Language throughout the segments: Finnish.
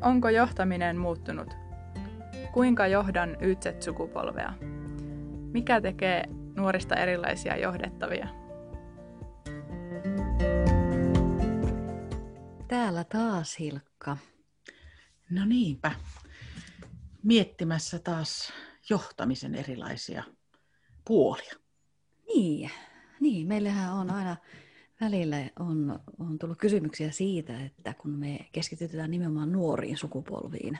Onko johtaminen muuttunut? Kuinka johdan YZ-sukupolvea? Mikä tekee nuorista erilaisia johdettavia? Täällä taas Hilkka. No niinpä. Miettimässä taas johtamisen erilaisia puolia. Niin, niin meillähän on aina välillä on, on tullut kysymyksiä siitä, että kun me keskitytään nimenomaan nuoriin sukupolviin,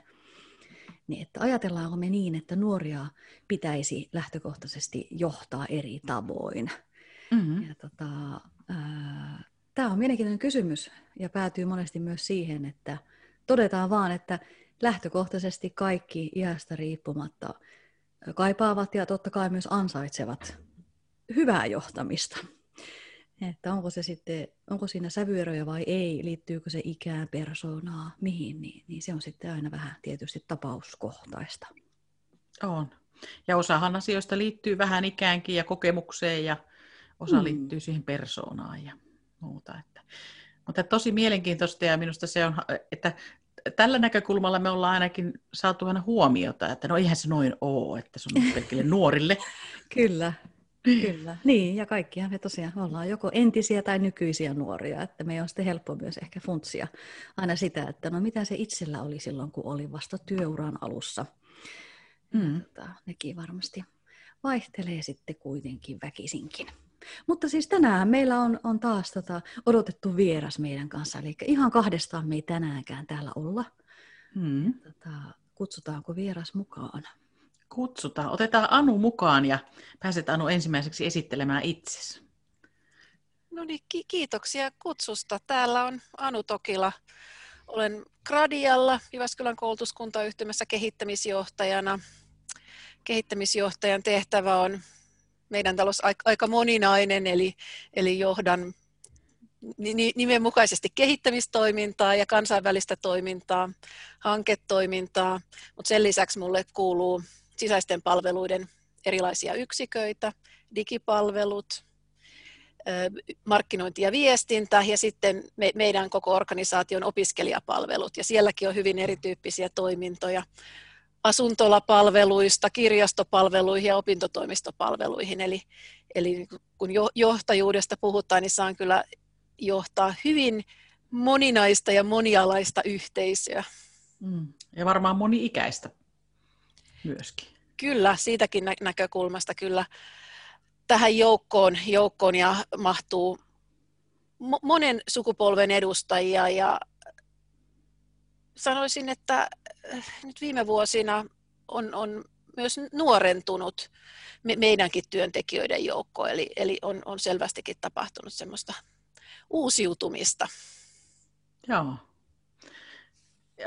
niin että ajatellaanko me niin, että nuoria pitäisi lähtökohtaisesti johtaa eri tavoin. Mm-hmm. Ja tota, Tämä on mielenkiintoinen kysymys ja päätyy monesti myös siihen, että todetaan vaan, että lähtökohtaisesti kaikki iästä riippumatta kaipaavat ja totta kai myös ansaitsevat hyvää johtamista. Että onko se sitten, onko siinä sävyeroja vai ei, liittyykö se ikään, persoonaa, mihin, niin, niin se on sitten aina vähän tietysti tapauskohtaista. On. Ja osahan asioista liittyy vähän ikäänkin ja kokemukseen ja osa hmm. liittyy siihen persoonaan ja muuta. Että. Mutta tosi mielenkiintoista ja minusta se on, että tällä näkökulmalla me ollaan ainakin saatu aina huomiota, että no eihän se noin ole, että se on pelkille nuorille. Kyllä, Kyllä, niin ja kaikkihan me tosiaan ollaan joko entisiä tai nykyisiä nuoria, että me on sitten helppo myös ehkä funtsia aina sitä, että no mitä se itsellä oli silloin, kun oli vasta työuran alussa. Mm. Tota, nekin varmasti vaihtelee sitten kuitenkin väkisinkin. Mutta siis tänään meillä on, on taas tota odotettu vieras meidän kanssa, eli ihan kahdestaan me ei tänäänkään täällä olla. Mm. Tota, kutsutaanko vieras mukaan? Kutsutaan. Otetaan Anu mukaan ja pääset Anu ensimmäiseksi esittelemään itsesi. No niin, ki- kiitoksia kutsusta. Täällä on Anu Tokila. Olen Gradialla Jyväskylän koulutuskuntayhtymässä kehittämisjohtajana. Kehittämisjohtajan tehtävä on meidän talous aika moninainen, eli, eli johdan nimenmukaisesti kehittämistoimintaa ja kansainvälistä toimintaa, hanketoimintaa, mutta sen lisäksi mulle kuuluu sisäisten palveluiden erilaisia yksiköitä, digipalvelut, markkinointi ja viestintä ja sitten me, meidän koko organisaation opiskelijapalvelut. Ja sielläkin on hyvin erityyppisiä toimintoja asuntolapalveluista, kirjastopalveluihin ja opintotoimistopalveluihin. Eli, eli kun johtajuudesta puhutaan, niin saan kyllä johtaa hyvin moninaista ja monialaista yhteisöä. Mm. Ja varmaan moni-ikäistä myöskin. Kyllä, siitäkin nä- näkökulmasta kyllä tähän joukkoon, joukkoon ja mahtuu mo- monen sukupolven edustajia ja sanoisin, että äh, nyt viime vuosina on, on myös nuorentunut me, meidänkin työntekijöiden joukko, eli, eli on, on selvästikin tapahtunut semmoista uusiutumista. Joo.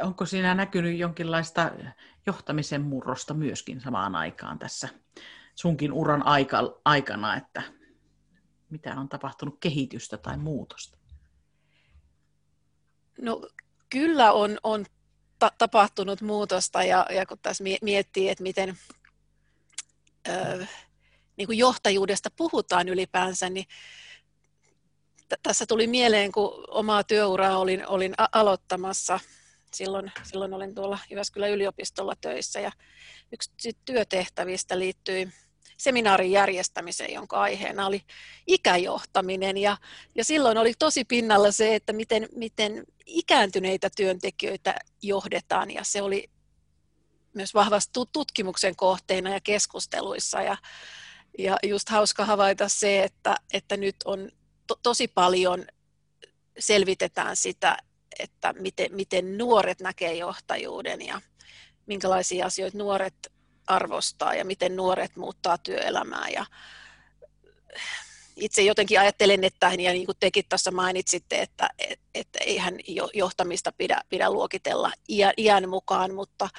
Onko siinä näkynyt jonkinlaista johtamisen murrosta myöskin samaan aikaan tässä sunkin uran aika, aikana, että mitä on tapahtunut kehitystä tai muutosta? No kyllä on, on ta- tapahtunut muutosta ja, ja kun tässä miettii, että miten ö, niin kuin johtajuudesta puhutaan ylipäänsä, niin t- tässä tuli mieleen, kun omaa työuraa olin, olin a- aloittamassa – silloin, silloin olin tuolla Jyväskylän yliopistolla töissä ja yksi työtehtävistä liittyi seminaarin järjestämiseen, jonka aiheena oli ikäjohtaminen. Ja, ja silloin oli tosi pinnalla se, että miten, miten ikääntyneitä työntekijöitä johdetaan ja se oli myös vahvasti tutkimuksen kohteena ja keskusteluissa. Ja, ja just hauska havaita se, että, että nyt on to, tosi paljon selvitetään sitä, että miten, miten nuoret näkee johtajuuden ja minkälaisia asioita nuoret arvostaa ja miten nuoret muuttaa työelämää. Ja itse jotenkin ajattelen, että ja niin kuin tekin tuossa mainitsitte, että, että, että eihän johtamista pidä, pidä luokitella iän mukaan, mutta,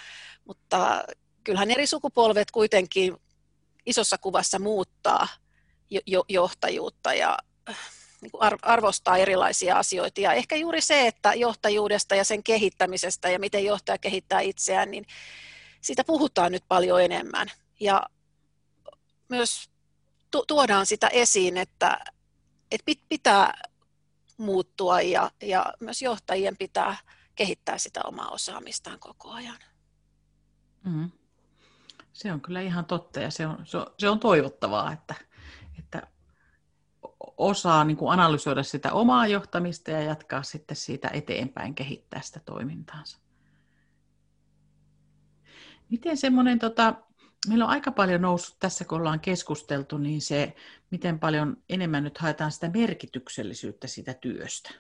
mutta kyllähän eri sukupolvet kuitenkin isossa kuvassa muuttaa johtajuutta ja niin arvostaa erilaisia asioita. Ja ehkä juuri se, että johtajuudesta ja sen kehittämisestä ja miten johtaja kehittää itseään, niin siitä puhutaan nyt paljon enemmän. Ja myös tuodaan sitä esiin, että, että pitää muuttua ja, ja myös johtajien pitää kehittää sitä omaa osaamistaan koko ajan. Mm. Se on kyllä ihan totta ja se on, se on, se on toivottavaa, että osaa niin kuin analysoida sitä omaa johtamista ja jatkaa sitten siitä eteenpäin, kehittää sitä toimintaansa. Miten semmoinen, tota, meillä on aika paljon noussut tässä, kun ollaan keskusteltu, niin se, miten paljon enemmän nyt haetaan sitä merkityksellisyyttä sitä työstä.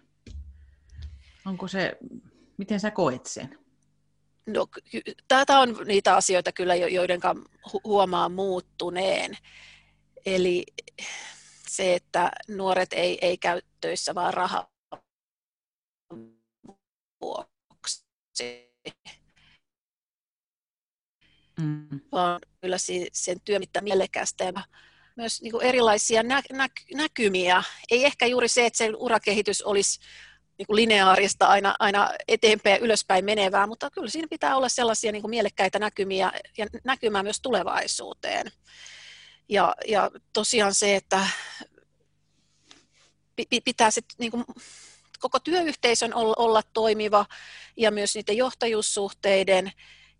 Onko se, miten sä koet sen? No, tätä on niitä asioita kyllä, joiden huomaa muuttuneen. Eli se, että nuoret ei, ei käy töissä vaan raha vuoksi. Mm. Vaan kyllä sen työ, mitä mielekästä ja myös niin kuin erilaisia nä- nä- näkymiä. Ei ehkä juuri se, että se urakehitys olisi niin kuin lineaarista aina, aina eteenpäin ja ylöspäin menevää, mutta kyllä siinä pitää olla sellaisia niin kuin mielekkäitä näkymiä ja näkymää myös tulevaisuuteen. Ja, ja tosiaan se, että pitää sit, niin kuin, koko työyhteisön olla, toimiva ja myös niiden johtajuussuhteiden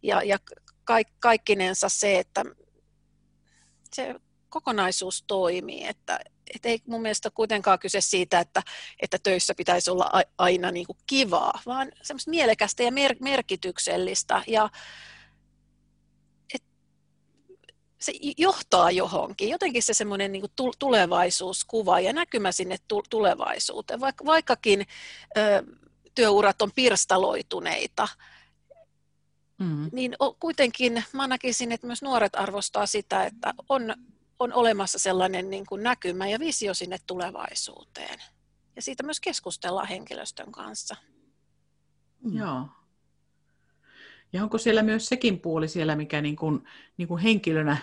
ja, ja kaik, kaikkinensa se, että se kokonaisuus toimii, että et ei mun mielestä kuitenkaan kyse siitä, että, että töissä pitäisi olla aina niin kivaa, vaan semmoista mielekästä ja mer- merkityksellistä. Ja se johtaa johonkin, jotenkin se semmoinen niin kuin tulevaisuuskuva ja näkymä sinne tulevaisuuteen, Vaik- vaikkakin ö, työurat on pirstaloituneita, Mm. Niin kuitenkin mä näkisin, että myös nuoret arvostaa sitä, että on on olemassa sellainen niin kuin näkymä ja visio sinne tulevaisuuteen. Ja siitä myös keskustellaan henkilöstön kanssa. Mm. Joo. Ja onko siellä myös sekin puoli siellä, mikä niin kuin, niin kuin henkilönä,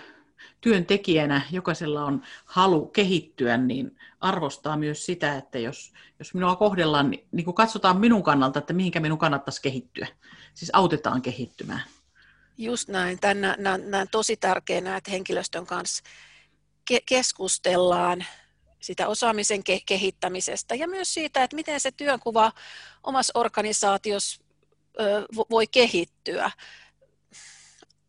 työntekijänä, jokaisella on halu kehittyä, niin arvostaa myös sitä, että jos, jos minua kohdellaan, niin, niin kuin katsotaan minun kannalta, että mihinkä minun kannattaisi kehittyä. Siis autetaan kehittymään. Just näin. Tämän näen tosi tärkeänä, että henkilöstön kanssa ke- keskustellaan sitä osaamisen ke- kehittämisestä ja myös siitä, että miten se työnkuva omassa organisaatiossa voi kehittyä.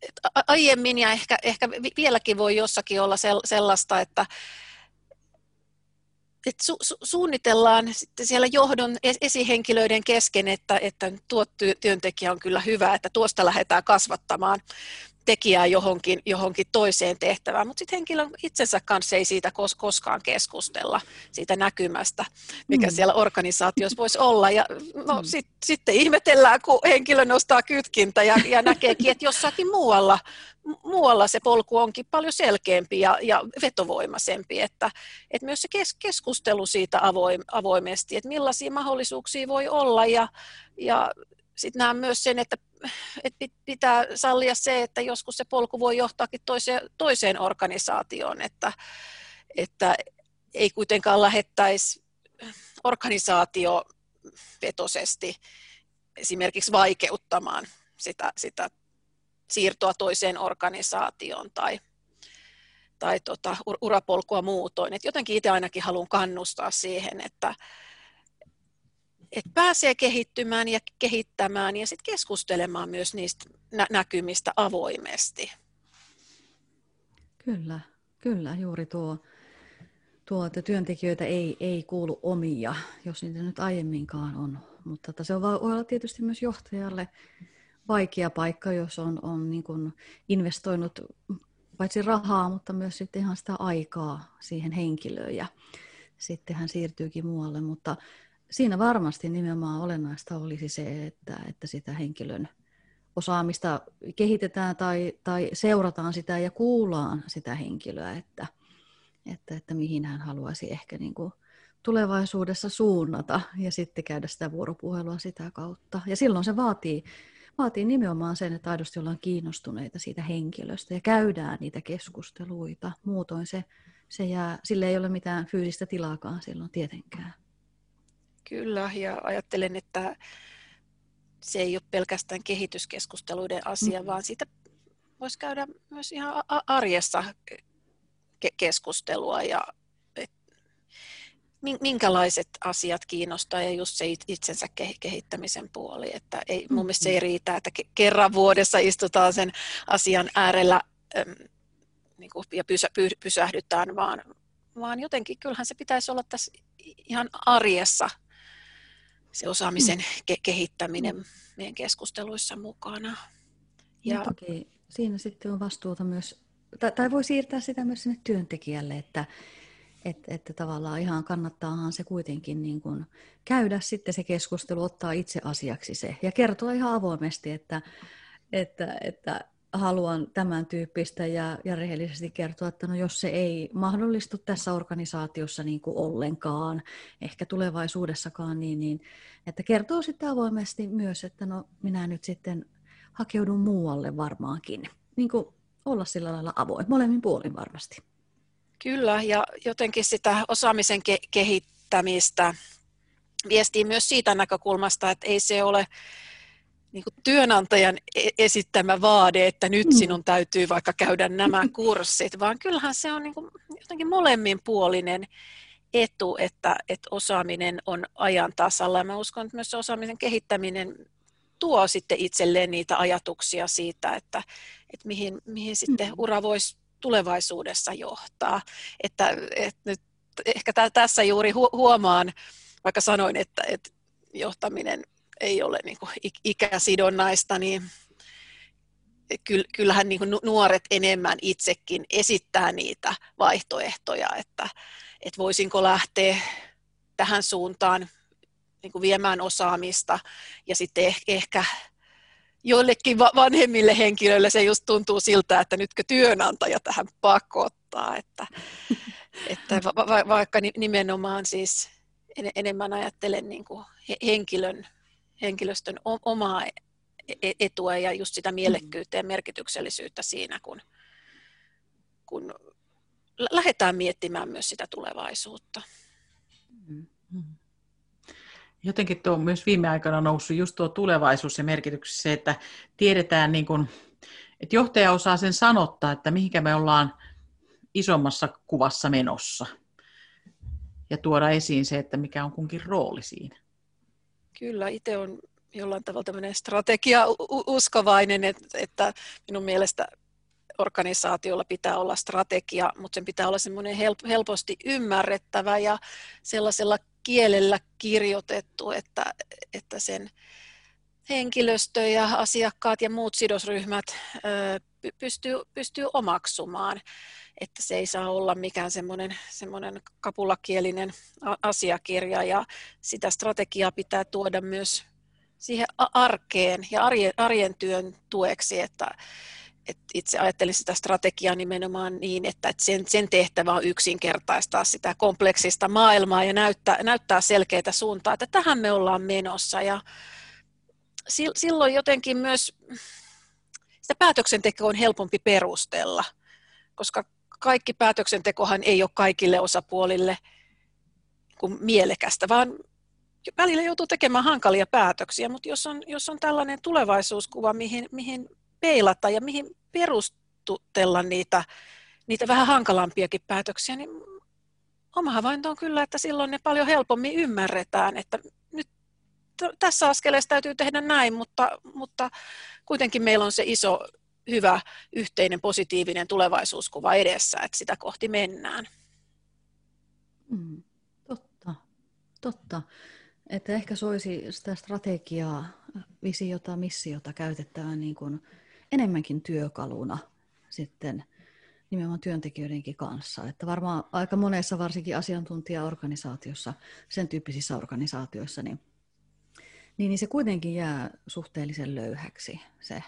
Et aiemmin ja ehkä, ehkä vieläkin voi jossakin olla sellaista, että että su, su, suunnitellaan sitten siellä johdon esihenkilöiden kesken, että, että tuo työntekijä on kyllä hyvä, että tuosta lähdetään kasvattamaan tekijää johonkin, johonkin toiseen tehtävään, mutta sitten henkilön itsensä kanssa ei siitä kos, koskaan keskustella, siitä näkymästä, mikä mm. siellä organisaatiossa voisi olla. Ja no, mm. sit, sitten ihmetellään, kun henkilö nostaa kytkintä ja, ja näkeekin, että jossakin muualla, muualla se polku onkin paljon selkeämpi ja, ja vetovoimaisempi, että, että myös se kes, keskustelu siitä avoim, avoimesti, että millaisia mahdollisuuksia voi olla ja, ja sitten näen myös sen, että että pitää sallia se, että joskus se polku voi johtaakin toiseen, toiseen organisaatioon, että, että ei kuitenkaan lähettäisi organisaatio vetosesti esimerkiksi vaikeuttamaan sitä, sitä siirtoa toiseen organisaatioon tai, tai tota, urapolkua muutoin. Et jotenkin itse ainakin haluan kannustaa siihen, että, että pääsee kehittymään ja kehittämään ja sitten keskustelemaan myös niistä nä- näkymistä avoimesti. Kyllä, kyllä, juuri tuo, tuo että työntekijöitä ei, ei kuulu omia, jos niitä nyt aiemminkaan on. Mutta se on, voi olla tietysti myös johtajalle vaikea paikka, jos on, on niin kuin investoinut paitsi rahaa, mutta myös sitten ihan sitä aikaa siihen henkilöön ja sitten hän siirtyykin muualle. Mutta siinä varmasti nimenomaan olennaista olisi se, että, että sitä henkilön osaamista kehitetään tai, tai seurataan sitä ja kuullaan sitä henkilöä, että, että, että mihin hän haluaisi ehkä niin kuin tulevaisuudessa suunnata ja sitten käydä sitä vuoropuhelua sitä kautta. Ja silloin se vaatii, vaatii nimenomaan sen, että aidosti ollaan kiinnostuneita siitä henkilöstä ja käydään niitä keskusteluita. Muutoin se, se jää, sille ei ole mitään fyysistä tilaakaan silloin tietenkään. Kyllä, ja ajattelen, että se ei ole pelkästään kehityskeskusteluiden asia, mm. vaan siitä voisi käydä myös ihan arjessa keskustelua ja minkälaiset asiat kiinnostaa ja just se itsensä kehittämisen puoli. Että ei, mun mielestä se ei mm-hmm. riitä, että kerran vuodessa istutaan sen asian äärellä niin kuin, ja pysä, py, pysähdytään, vaan, vaan jotenkin kyllähän se pitäisi olla tässä ihan arjessa se osaamisen ke- kehittäminen meidän keskusteluissa mukana. Ja, ja toki siinä sitten on vastuuta myös, tai, tai voi siirtää sitä myös sinne työntekijälle, että, että, että tavallaan ihan kannattaahan se kuitenkin niin kuin käydä sitten se keskustelu, ottaa itse asiaksi se ja kertoa ihan avoimesti, että, että, että haluan tämän tyyppistä ja, ja rehellisesti kertoa, että no jos se ei mahdollistu tässä organisaatiossa niin kuin ollenkaan, ehkä tulevaisuudessakaan, niin, niin että kertoo sitten avoimesti myös, että no minä nyt sitten hakeudun muualle varmaankin. Niin kuin olla sillä lailla avoin, molemmin puolin varmasti. Kyllä, ja jotenkin sitä osaamisen ke- kehittämistä viestii myös siitä näkökulmasta, että ei se ole niin kuin työnantajan e-, esittämä vaade, että nyt mm. sinun täytyy vaikka käydä nämä kurssit, vaan kyllähän se on niin kuin jotenkin molemminpuolinen etu, että, että osaaminen on ajan tasalla. Ja mä uskon, että myös osaamisen kehittäminen tuo sitten itselleen niitä ajatuksia siitä, että, että mihin, mihin sitten mm. ura voisi tulevaisuudessa johtaa. Että, että nyt ehkä tässä juuri huomaan, vaikka sanoin, että, että johtaminen ei ole niin kuin ikäsidonnaista, niin kyllähän niin kuin nuoret enemmän itsekin esittää niitä vaihtoehtoja, että, että voisinko lähteä tähän suuntaan niin kuin viemään osaamista ja sitten ehkä joillekin vanhemmille henkilöille se just tuntuu siltä, että nytkö työnantaja tähän pakottaa, että, että va- va- vaikka nimenomaan siis enemmän ajattelen niin kuin henkilön henkilöstön omaa e-, e-, etua ja just sitä mielekkyyttä ja merkityksellisyyttä siinä, kun, kun lähdetään miettimään myös sitä tulevaisuutta. Mm-hmm. Jotenkin tuo on myös viime aikoina noussut just tuo tulevaisuus ja merkitys se, että tiedetään, niin kuin, että johtaja osaa sen sanottaa, että mihinkä me ollaan isommassa kuvassa menossa ja tuoda esiin se, että mikä on kunkin rooli siinä. Kyllä, itse on jollain tavalla tämmöinen strategia-uskovainen, että minun mielestä organisaatiolla pitää olla strategia, mutta sen pitää olla semmoinen helposti ymmärrettävä ja sellaisella kielellä kirjoitettu, että, että sen henkilöstö ja asiakkaat ja muut sidosryhmät pystyy, pystyy omaksumaan että se ei saa olla mikään semmoinen, semmoinen kapulakielinen asiakirja. Ja sitä strategiaa pitää tuoda myös siihen arkeen ja arjen, arjen työn tueksi, että, että itse ajattelin sitä strategiaa nimenomaan niin, että sen, sen tehtävä on yksinkertaistaa sitä kompleksista maailmaa ja näyttää, näyttää selkeitä suuntaa, että tähän me ollaan menossa. Ja silloin jotenkin myös sitä päätöksentekoa on helpompi perustella, koska kaikki päätöksentekohan ei ole kaikille osapuolille kuin mielekästä, vaan välillä joutuu tekemään hankalia päätöksiä, mutta jos on, jos on tällainen tulevaisuuskuva, mihin, mihin peilata ja mihin perustutella niitä, niitä vähän hankalampiakin päätöksiä, niin oma havainto on kyllä, että silloin ne paljon helpommin ymmärretään, että nyt tässä askeleessa täytyy tehdä näin, mutta, mutta kuitenkin meillä on se iso hyvä yhteinen positiivinen tulevaisuuskuva edessä, että sitä kohti mennään. Mm, totta, totta. Että ehkä soisi sitä strategiaa, visiota, missiota käytettävän niin kuin enemmänkin työkaluna sitten nimenomaan työntekijöidenkin kanssa. Että varmaan aika monessa varsinkin asiantuntijaorganisaatiossa, sen tyyppisissä organisaatioissa, niin, niin, niin se kuitenkin jää suhteellisen löyhäksi se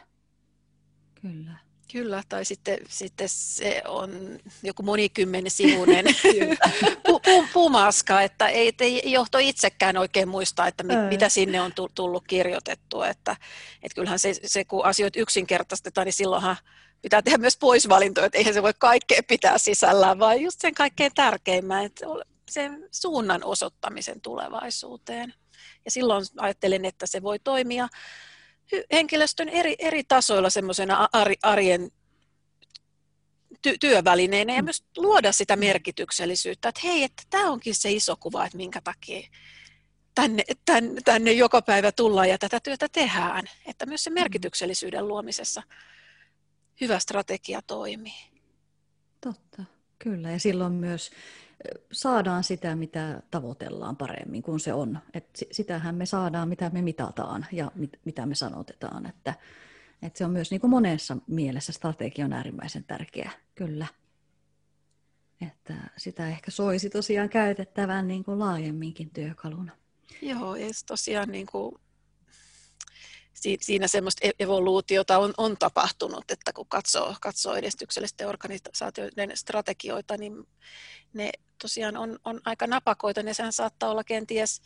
Kyllä. Kyllä, tai sitten, sitten se on joku monikymmen sivuinen pu, pu, pumaska, että ei, ei johto itsekään oikein muista, että mit, mitä sinne on tullut kirjoitettu. Että, että kyllähän se, se, kun asioita yksinkertaistetaan, niin silloinhan pitää tehdä myös poisvalintoja, että eihän se voi kaikkea pitää sisällään, vaan just sen kaikkein tärkeimmän, että sen suunnan osoittamisen tulevaisuuteen. Ja silloin ajattelen, että se voi toimia henkilöstön eri, eri tasoilla semmoisena arjen ty- työvälineenä ja mm. myös luoda sitä merkityksellisyyttä, että hei, että tämä onkin se iso kuva, että minkä takia tänne, tänne, tänne joka päivä tullaan ja tätä työtä tehdään. Että myös se mm. merkityksellisyyden luomisessa hyvä strategia toimii. Totta, kyllä. Ja silloin myös saadaan sitä, mitä tavoitellaan paremmin kuin se on. Et sitähän me saadaan, mitä me mitataan ja mit, mitä me sanotetaan. Että, että se on myös niin kuin monessa mielessä strategia on äärimmäisen tärkeä, kyllä. Että sitä ehkä soisi tosiaan käytettävän niin kuin laajemminkin työkaluna. Joo, ja tosiaan niin kuin, siinä semmoista e-, evoluutiota on, on tapahtunut, että kun katsoo, katsoo edistyksellisten organisaatioiden strategioita, niin ne tosiaan on, on aika napakoita. Ne sehän saattaa olla kenties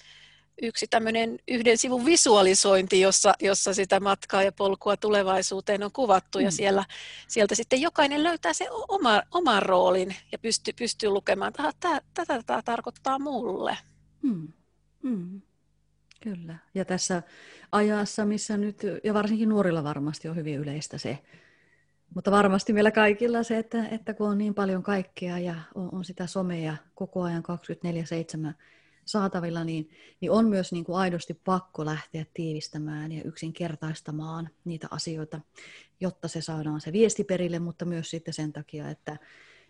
yksi tämmöinen yhden sivun visualisointi, jossa, jossa sitä matkaa ja polkua tulevaisuuteen on kuvattu, mm. ja siellä, sieltä sitten jokainen löytää se oma, oman roolin ja pystyy, pystyy lukemaan, että tätä tämä tarkoittaa mulle. Mm. Mm. Kyllä. Ja tässä ajassa, missä nyt, ja varsinkin nuorilla varmasti on hyvin yleistä se, mutta varmasti meillä kaikilla se, että, että kun on niin paljon kaikkea ja on, on sitä somea koko ajan 24-7 saatavilla, niin, niin on myös niin kuin aidosti pakko lähteä tiivistämään ja yksinkertaistamaan niitä asioita, jotta se saadaan se viesti perille, mutta myös sitten sen takia, että,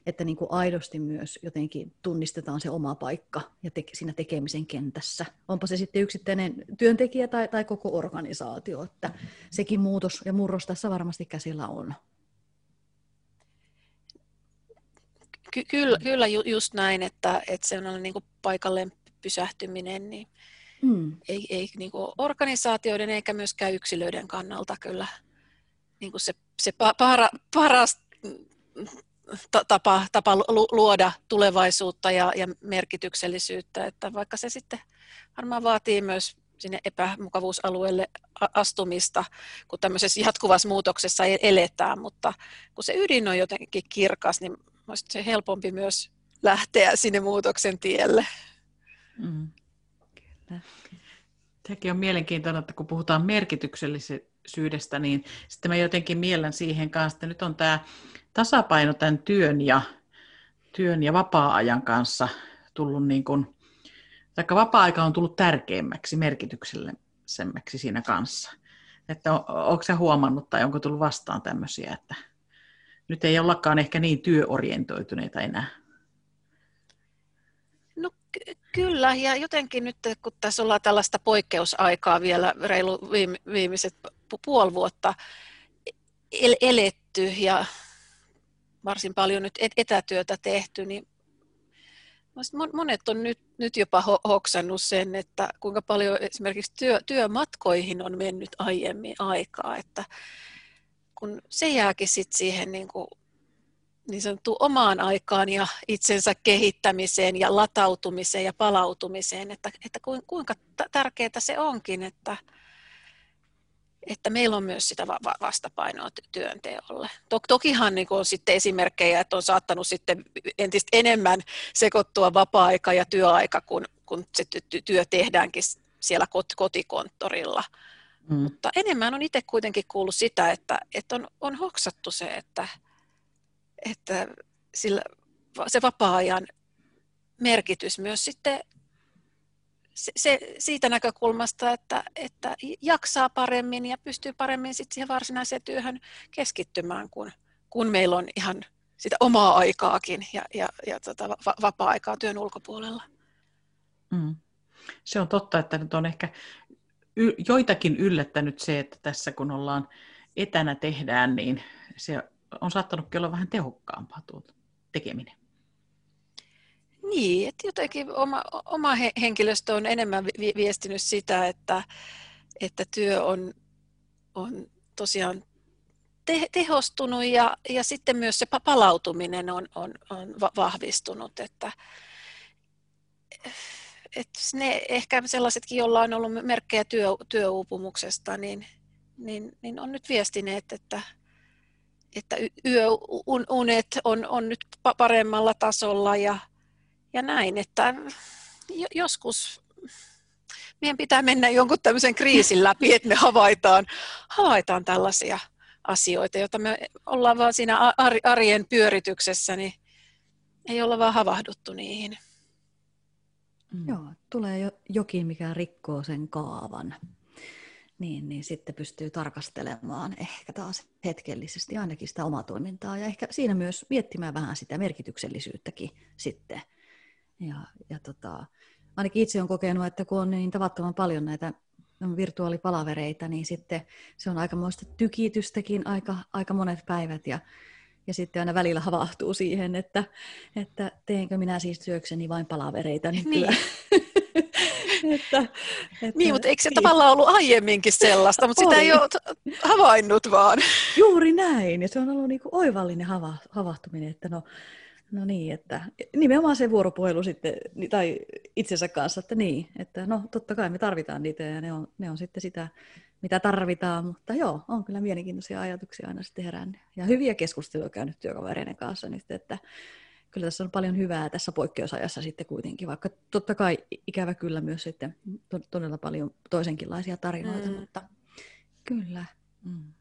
että niin kuin aidosti myös jotenkin tunnistetaan se oma paikka ja te, siinä tekemisen kentässä. Onpa se sitten yksittäinen työntekijä tai, tai koko organisaatio, että sekin muutos ja murros tässä varmasti käsillä on. Ky- kyllä, kyllä ju- just näin, että, että se on niin kuin paikalleen pysähtyminen, niin mm. ei, ei niin kuin organisaatioiden eikä myöskään yksilöiden kannalta kyllä niin kuin se, se para, paras tapa, tapa luoda tulevaisuutta ja, ja merkityksellisyyttä, että vaikka se sitten varmaan vaatii myös sinne epämukavuusalueelle astumista, kun tämmöisessä jatkuvassa muutoksessa eletään, mutta kun se ydin on jotenkin kirkas, niin olisi se helpompi myös lähteä sinne muutoksen tielle. Mm. Kyllä. Tämäkin on mielenkiintoinen, että kun puhutaan merkityksellisyydestä, niin sitten mä jotenkin miellän siihen kanssa, että nyt on tämä tasapaino tämän työn ja, työn ja vapaa-ajan kanssa tullut niin kuin, taikka vapaa-aika on tullut tärkeämmäksi, merkityksellisemmäksi siinä kanssa. Että on, onko se huomannut tai onko tullut vastaan tämmöisiä, että nyt ei ollakaan ehkä niin työorientoituneita enää? No ky- kyllä, ja jotenkin nyt kun tässä ollaan tällaista poikkeusaikaa vielä reilu viime, viimeiset puoli vuotta el- eletty ja varsin paljon nyt etätyötä tehty, niin monet on nyt, nyt jopa hoksannut sen, että kuinka paljon esimerkiksi työ, työmatkoihin on mennyt aiemmin aikaa, että kun se jääkin sit siihen niin, kuin, niin sanottu omaan aikaan ja itsensä kehittämiseen ja latautumiseen ja palautumiseen, että, että kuinka tärkeää se onkin, että, että meillä on myös sitä vastapainoa työnteolle. Tokihan niin on sitten esimerkkejä, että on saattanut sitten entistä enemmän sekoittua vapaa-aika ja työaika, kun, kun se työ tehdäänkin siellä kotikonttorilla. Mm. Mutta enemmän on itse kuitenkin kuullut sitä, että, että on, on hoksattu se, että, että sillä, se vapaa-ajan merkitys myös sitten se, siitä näkökulmasta, että, että jaksaa paremmin ja pystyy paremmin sit siihen varsinaiseen työhön keskittymään, kun, kun meillä on ihan sitä omaa aikaakin ja, ja, ja tota, va, vapaa-aikaa työn ulkopuolella. Mm. Se on totta, että nyt on ehkä y- joitakin yllättänyt se, että tässä kun ollaan etänä tehdään, niin se on saattanut olla vähän tehokkaampaa tuo tekeminen. Niin, että jotenkin oma, oma henkilöstö on enemmän vi- viestinyt sitä, että, että työ on, on tosiaan te- tehostunut ja, ja sitten myös se palautuminen on, on, on vahvistunut, että, että ne ehkä sellaisetkin, joilla on ollut merkkejä työ, työuupumuksesta, niin, niin, niin on nyt viestineet, että, että yöunet on, on nyt paremmalla tasolla ja, ja näin, että joskus meidän pitää mennä jonkun tämmöisen kriisin läpi, että me havaitaan, havaitaan tällaisia asioita, joita me ollaan vaan siinä arjen pyörityksessä, niin ei olla vaan havahduttu niihin. Mm. Joo, tulee jo, jokin, mikä rikkoo sen kaavan. Niin, niin sitten pystyy tarkastelemaan ehkä taas hetkellisesti ainakin sitä omaa toimintaa ja ehkä siinä myös miettimään vähän sitä merkityksellisyyttäkin sitten. Ja, ja tota, ainakin itse olen kokenut, että kun on niin tavattoman paljon näitä virtuaalipalavereita, niin sitten se on aikamoista tykitystäkin aika, aika monet päivät ja, ja sitten aina välillä havahtuu siihen, että, että teenkö minä siis työkseni vain palavereita niin. niin. että, että, niin, mutta eikö se niin. tavallaan ollut aiemminkin sellaista, mutta Oli. sitä ei ole havainnut vaan. Juuri näin, ja se on ollut niin kuin oivallinen hava, havahtuminen, että no, no niin, että nimenomaan se vuoropuhelu sitten, tai itsensä kanssa, että niin, että no totta kai me tarvitaan niitä ja ne on, ne on sitten sitä, mitä tarvitaan, mutta joo, on kyllä mielenkiintoisia ajatuksia aina sitten herännyt. Ja hyviä keskusteluja käynyt työkavereiden kanssa nyt, että kyllä tässä on paljon hyvää tässä poikkeusajassa sitten kuitenkin, vaikka totta kai ikävä kyllä myös sitten todella paljon toisenkinlaisia tarinoita, mm. mutta kyllä. Mm.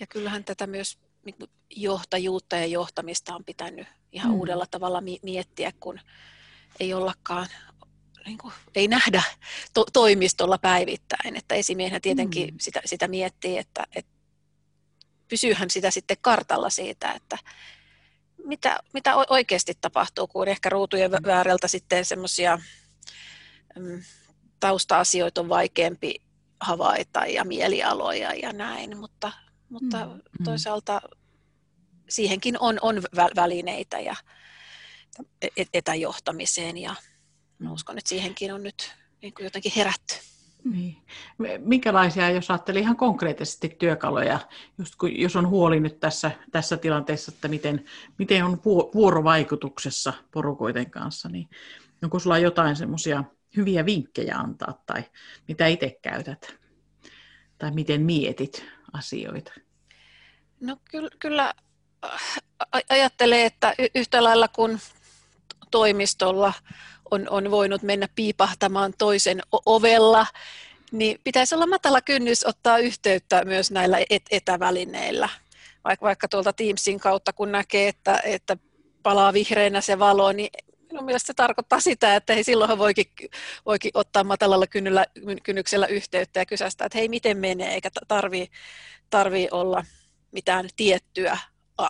Ja kyllähän tätä myös niin johtajuutta ja johtamista on pitänyt ihan mm. uudella tavalla miettiä, kun ei ollakaan niin kuin, ei nähdä to- toimistolla päivittäin. Että esimiehenä tietenkin mm. sitä, sitä miettii, että, että pysyyhän sitä sitten kartalla siitä, että mitä, mitä oikeasti tapahtuu, kun ehkä ruutujen väärältä sitten semmoisia mm, tausta-asioita on vaikeampi havaita ja mielialoja ja näin, mutta, mutta mm, mm. toisaalta siihenkin on, on välineitä ja etäjohtamiseen ja mä uskon, että siihenkin on nyt niin kuin jotenkin herätty. Niin. Minkälaisia, jos ajattelee ihan konkreettisesti työkaluja, just kun, jos on huoli nyt tässä, tässä tilanteessa, että miten, miten on vuorovaikutuksessa porukoiden kanssa, niin onko sulla jotain semmoisia hyviä vinkkejä antaa tai mitä itse käytät tai miten mietit asioita? No kyllä, kyllä ajattelee, että yhtä lailla kuin toimistolla on, on voinut mennä piipahtamaan toisen ovella, niin pitäisi olla matala kynnys ottaa yhteyttä myös näillä et- etävälineillä. Vaikka, vaikka tuolta Teamsin kautta, kun näkee, että, että palaa vihreänä se valo, niin minun mielestä se tarkoittaa sitä, että hei, silloinhan voikin, voikin ottaa matalalla kynnyllä, kynnyksellä yhteyttä ja kysästä, että hei, miten menee, eikä tarvii, tarvii olla mitään tiettyä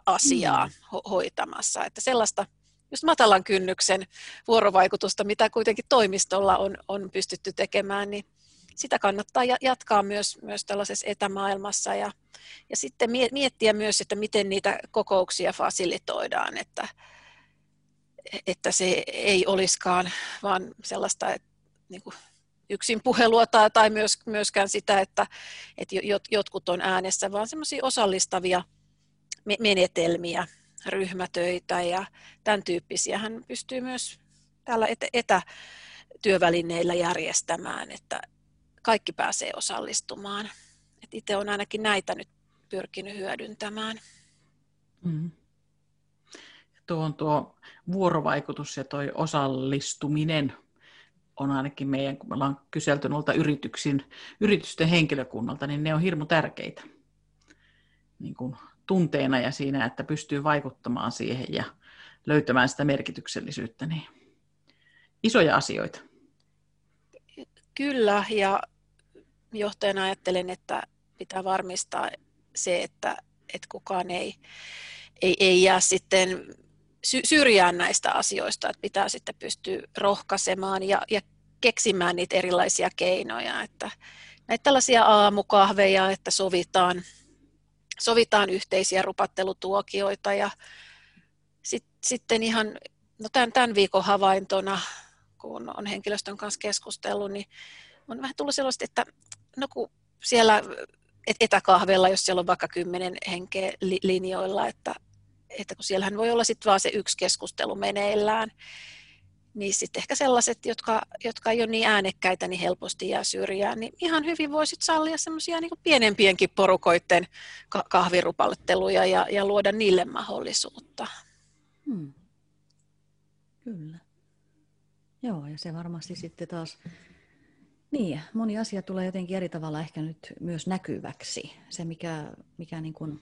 asiaa mm. ho- hoitamassa. Että sellaista just matalan kynnyksen vuorovaikutusta, mitä kuitenkin toimistolla on, on pystytty tekemään, niin sitä kannattaa jatkaa myös, myös tällaisessa etämaailmassa ja, ja sitten miettiä myös, että miten niitä kokouksia fasilitoidaan, että, että se ei olisikaan vaan sellaista että, niin kuin yksin puhelua tai, tai myös, myöskään sitä, että, että jotkut on äänessä, vaan semmoisia osallistavia menetelmiä, ryhmätöitä ja tämän tyyppisiä hän pystyy myös täällä etätyövälineillä järjestämään, että kaikki pääsee osallistumaan. Et itse olen ainakin näitä nyt pyrkinyt hyödyntämään. Mm. Tuo on tuo vuorovaikutus ja tuo osallistuminen on ainakin meidän, kun me ollaan kyselty noilta yrityksin, yritysten henkilökunnalta, niin ne on hirmu tärkeitä niin kuin tunteena ja siinä, että pystyy vaikuttamaan siihen ja löytämään sitä merkityksellisyyttä. Niin isoja asioita. Kyllä, ja johtajana ajattelen, että pitää varmistaa se, että, että kukaan ei, ei, ei jää sitten syrjään näistä asioista, että pitää sitten pystyä rohkaisemaan ja, ja keksimään niitä erilaisia keinoja, että näitä tällaisia aamukahveja, että sovitaan, sovitaan yhteisiä rupattelutuokioita ja sit, sitten ihan no tämän, tämän viikon havaintona, kun on henkilöstön kanssa keskustellut, niin on vähän tullut sellaista, että no kun siellä etäkahvella, jos siellä on vaikka kymmenen henkeä linjoilla, että, että kun siellähän voi olla sitten vaan se yksi keskustelu meneillään, niin sitten ehkä sellaiset, jotka, jotka ei ole niin äänekkäitä, niin helposti jää syrjään, niin ihan hyvin voisit sallia semmoisia niin pienempienkin porukoiden kahvirupalletteluja ja, ja luoda niille mahdollisuutta. Hmm. Kyllä. Joo, ja se varmasti sitten taas Niin, moni asia tulee jotenkin eri tavalla ehkä nyt myös näkyväksi. Se, mikä, mikä niin kuin,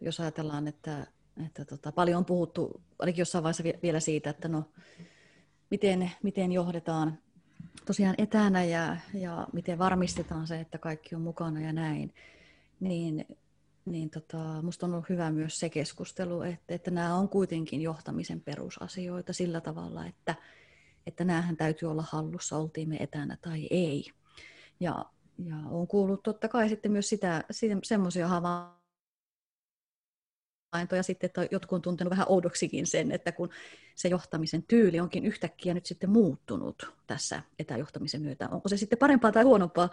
jos ajatellaan, että, että tota, paljon on puhuttu, ainakin jossain vaiheessa vielä siitä, että no, miten, miten johdetaan tosiaan etänä ja, ja miten varmistetaan se, että kaikki on mukana ja näin, niin, niin tota, musta on ollut hyvä myös se keskustelu, että, että nämä on kuitenkin johtamisen perusasioita sillä tavalla, että, että näähän täytyy olla hallussa, oltiin me etänä tai ei. Ja, ja on kuullut totta kai sitten myös sitä, semmoisia havaintoja, havaintoja sitten, että jotkut on tuntenut vähän oudoksikin sen, että kun se johtamisen tyyli onkin yhtäkkiä nyt sitten muuttunut tässä etäjohtamisen myötä. Onko se sitten parempaa tai huonompaa,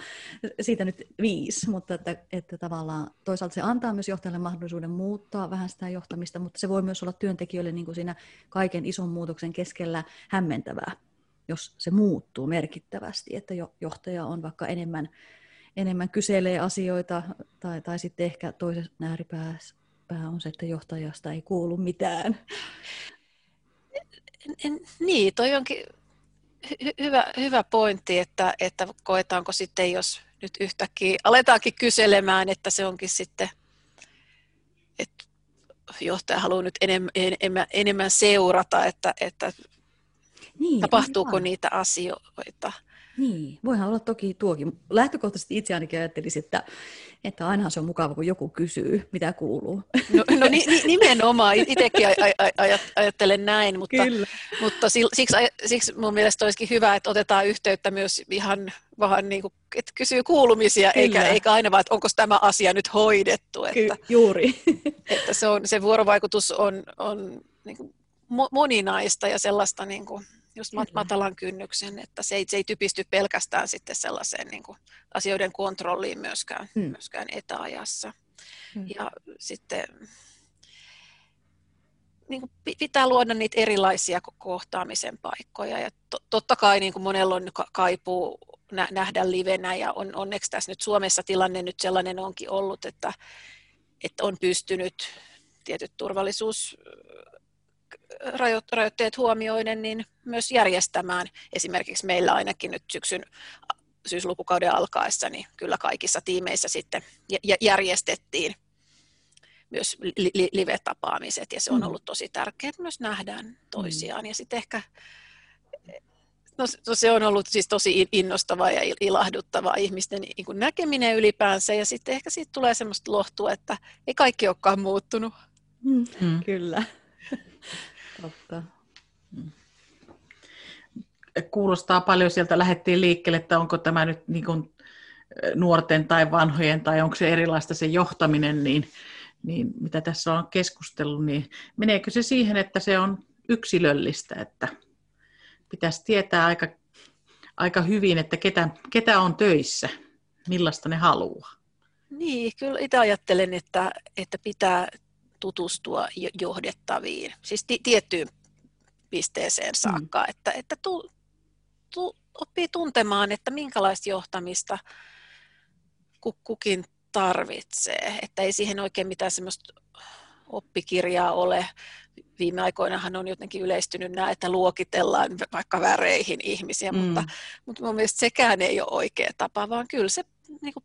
siitä nyt viisi, mutta että, että tavallaan toisaalta se antaa myös johtajalle mahdollisuuden muuttaa vähän sitä johtamista, mutta se voi myös olla työntekijöille niin kuin siinä kaiken ison muutoksen keskellä hämmentävää, jos se muuttuu merkittävästi, että johtaja on vaikka enemmän enemmän kyselee asioita, tai, tai sitten ehkä toisessa ääripäässä pää on se, että johtajasta ei kuulu mitään. Niin, toi onkin hy- hyvä, hyvä pointti, että, että koetaanko sitten, jos nyt yhtäkkiä aletaankin kyselemään, että se onkin sitten, että johtaja haluaa nyt enemmän, enemmän, enemmän seurata, että, että niin, tapahtuuko niitä asioita. Niin, voihan olla toki tuokin. Lähtökohtaisesti itse ainakin ajattelisin, että, että ainahan se on mukava, kun joku kysyy, mitä kuuluu. No, no ni, nimenomaan, itsekin ajattelen näin, mutta, mutta siksi, siksi mun mielestä olisikin hyvä, että otetaan yhteyttä myös ihan vähän niin kuin, että kysyy kuulumisia, eikä, eikä aina vaan, että onko tämä asia nyt hoidettu. Että, Ky- juuri. Että se, on, se vuorovaikutus on, on niin kuin moninaista ja sellaista niin kuin, just mat- matalan kynnyksen, että se ei, se ei typisty pelkästään sitten sellaiseen niin kuin asioiden kontrolliin myöskään, mm. myöskään etäajassa. Mm. Ja sitten niin kuin pitää luoda niitä erilaisia kohtaamisen paikkoja. Ja to, totta kai niin kuin monella on kaipuu nähdä livenä ja on, onneksi tässä nyt Suomessa tilanne nyt sellainen onkin ollut, että, että on pystynyt tietyt turvallisuus rajoitteet huomioiden niin myös järjestämään. Esimerkiksi meillä ainakin nyt syksyn syyslukukauden alkaessa, niin kyllä kaikissa tiimeissä sitten järjestettiin myös live-tapaamiset, ja se on mm. ollut tosi tärkeää, että myös nähdään toisiaan. Mm. Ja sitten ehkä, no, no se on ollut siis tosi innostavaa ja ilahduttavaa ihmisten niin kuin näkeminen ylipäänsä, ja sitten ehkä siitä tulee semmoista lohtua, että ei kaikki olekaan muuttunut. Mm. Mm. Kyllä. Totta. Mm. Kuulostaa paljon, sieltä lähdettiin liikkeelle, että onko tämä nyt niin kuin nuorten tai vanhojen, tai onko se erilaista se johtaminen, niin, niin mitä tässä on keskustellut, niin meneekö se siihen, että se on yksilöllistä, että pitäisi tietää aika, aika hyvin, että ketä, ketä on töissä, millaista ne haluaa. Niin, kyllä itse ajattelen, että, että pitää tutustua johdettaviin, siis ti- tiettyyn pisteeseen mm. saakka, mm. että, että tu, tu, oppii tuntemaan, että minkälaista johtamista kukin tarvitsee, että ei siihen oikein mitään semmoista oppikirjaa ole. Viime aikoinahan on jotenkin yleistynyt nämä, että luokitellaan vaikka väreihin ihmisiä, mm. mutta, mutta mun mielestä sekään ei ole oikea tapa, vaan kyllä se niin kuin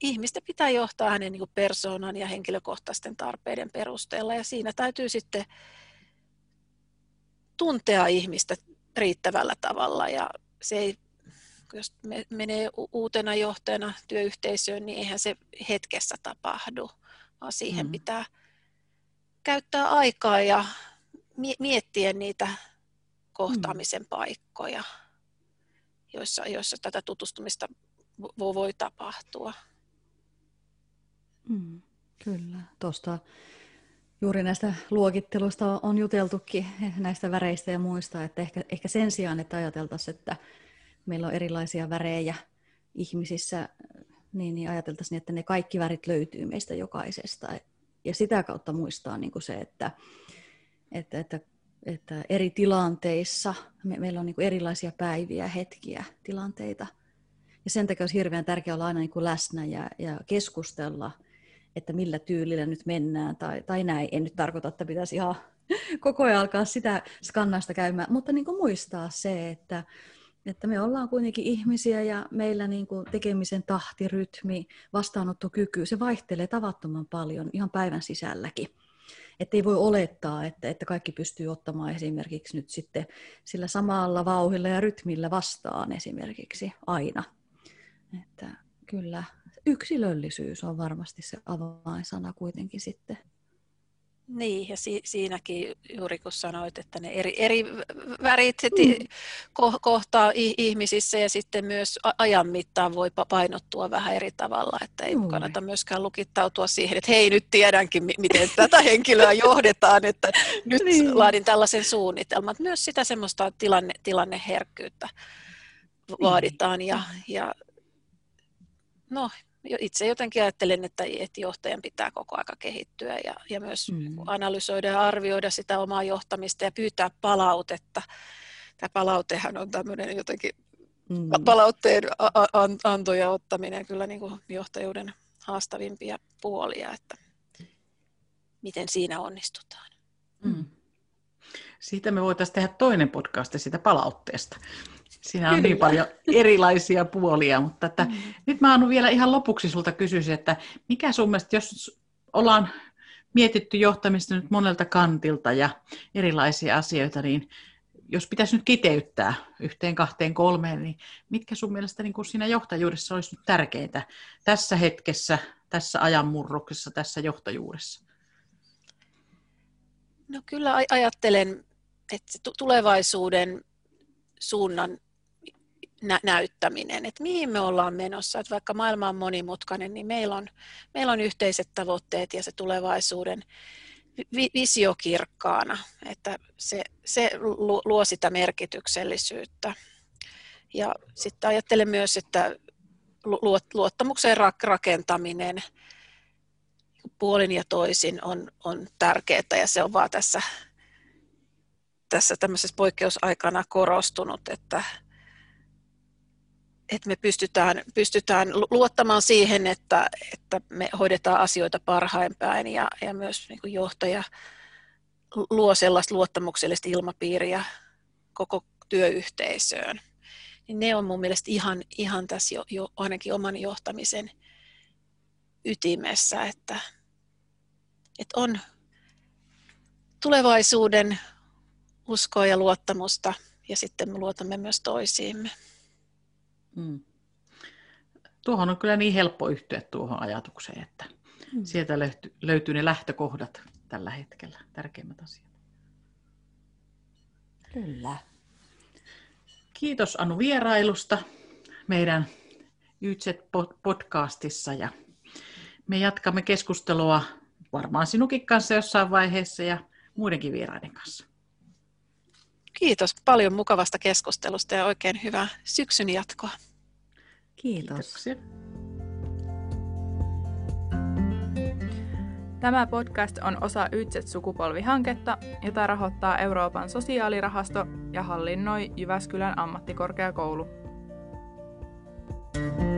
ihmistä pitää johtaa hänen niin persoonan ja henkilökohtaisten tarpeiden perusteella ja siinä täytyy sitten tuntea ihmistä riittävällä tavalla ja se ei, jos menee uutena johtajana työyhteisöön, niin eihän se hetkessä tapahdu, vaan siihen mm. pitää käyttää aikaa ja miettiä niitä kohtaamisen mm. paikkoja, joissa, joissa tätä tutustumista voi tapahtua. Mm, kyllä, tuosta juuri näistä luokitteluista on juteltukin, näistä väreistä ja muista, että ehkä, ehkä sen sijaan, että ajateltaisiin, että meillä on erilaisia värejä ihmisissä, niin, niin ajateltaisiin, että ne kaikki värit löytyy meistä jokaisesta. Ja sitä kautta muistaa niin kuin se, että, että, että, että eri tilanteissa me, meillä on niin kuin erilaisia päiviä, hetkiä, tilanteita – ja sen takia olisi hirveän tärkeää olla aina niin kuin läsnä ja, ja keskustella, että millä tyylillä nyt mennään tai, tai näin. En nyt tarkoita, että pitäisi ihan koko ajan alkaa sitä skannausta käymään, mutta niin kuin muistaa se, että, että me ollaan kuitenkin ihmisiä ja meillä niin kuin tekemisen tahti, rytmi, vastaanottokyky, se vaihtelee tavattoman paljon ihan päivän sisälläkin. Että ei voi olettaa, että, että kaikki pystyy ottamaan esimerkiksi nyt sitten sillä samalla vauhilla ja rytmillä vastaan esimerkiksi aina. Että kyllä yksilöllisyys on varmasti se avainsana kuitenkin sitten. Niin, ja si- siinäkin juuri kun sanoit, että ne eri, eri värit mm. ko- kohtaa ihmisissä ja sitten myös ajan mittaan voi painottua vähän eri tavalla, että ei mm. kannata myöskään lukittautua siihen, että hei nyt tiedänkin, miten tätä henkilöä johdetaan, että nyt niin. laadin tällaisen suunnitelman. Myös sitä semmoista tilanne, tilanneherkkyyttä niin. vaaditaan ja, ja no, itse jotenkin ajattelen, että, että johtajan pitää koko aika kehittyä ja, ja myös mm. analysoida ja arvioida sitä omaa johtamista ja pyytää palautetta. Tämä palautehan on tämmöinen jotenkin mm. palautteen anto ja ottaminen kyllä niin kuin johtajuuden haastavimpia puolia, että miten siinä onnistutaan. Mm. Siitä me voitaisiin tehdä toinen podcast siitä palautteesta. Siinä on Kyllä. niin paljon erilaisia puolia, mutta että mm. nyt mä Anu vielä ihan lopuksi sulta kysyisin, että mikä sun mielestä, jos ollaan mietitty johtamista nyt monelta kantilta ja erilaisia asioita, niin jos pitäisi nyt kiteyttää yhteen, kahteen, kolmeen, niin mitkä sun mielestä niin kuin siinä johtajuudessa olisi nyt tärkeintä tässä hetkessä, tässä ajanmurroksessa, tässä johtajuudessa? No kyllä ajattelen, että tulevaisuuden suunnan nä- näyttäminen, että mihin me ollaan menossa. Että vaikka maailma on monimutkainen, niin meillä on, meillä on yhteiset tavoitteet ja se tulevaisuuden vi- visio kirkkaana, että se, se luo sitä Ja sitten ajattelen myös, että luottamuksen rakentaminen puolin ja toisin on, on tärkeää ja se on vaan tässä, tässä tämmöisessä poikkeusaikana korostunut, että, että me pystytään, pystytään luottamaan siihen, että, että me hoidetaan asioita parhain päin ja, ja myös niin johtaja luo sellaista luottamuksellista ilmapiiriä koko työyhteisöön. Niin ne on mun mielestä ihan, ihan tässä jo, jo ainakin oman johtamisen ytimessä, että, että on tulevaisuuden uskoa ja luottamusta ja sitten me luotamme myös toisiimme. Mm. Tuohon on kyllä niin helppo yhtyä tuohon ajatukseen, että mm. sieltä löytyy, löytyy ne lähtökohdat tällä hetkellä, tärkeimmät asiat. Kyllä. Kiitos Anu vierailusta meidän YZ-podcastissa ja me jatkamme keskustelua varmaan sinunkin kanssa jossain vaiheessa ja muidenkin vieraiden kanssa. Kiitos paljon mukavasta keskustelusta ja oikein hyvää syksyn jatkoa. Kiitos. Kiitoksia. Tämä podcast on osa Ytset-sukupolvihanketta, jota rahoittaa Euroopan sosiaalirahasto ja hallinnoi Jyväskylän ammattikorkeakoulu. thank you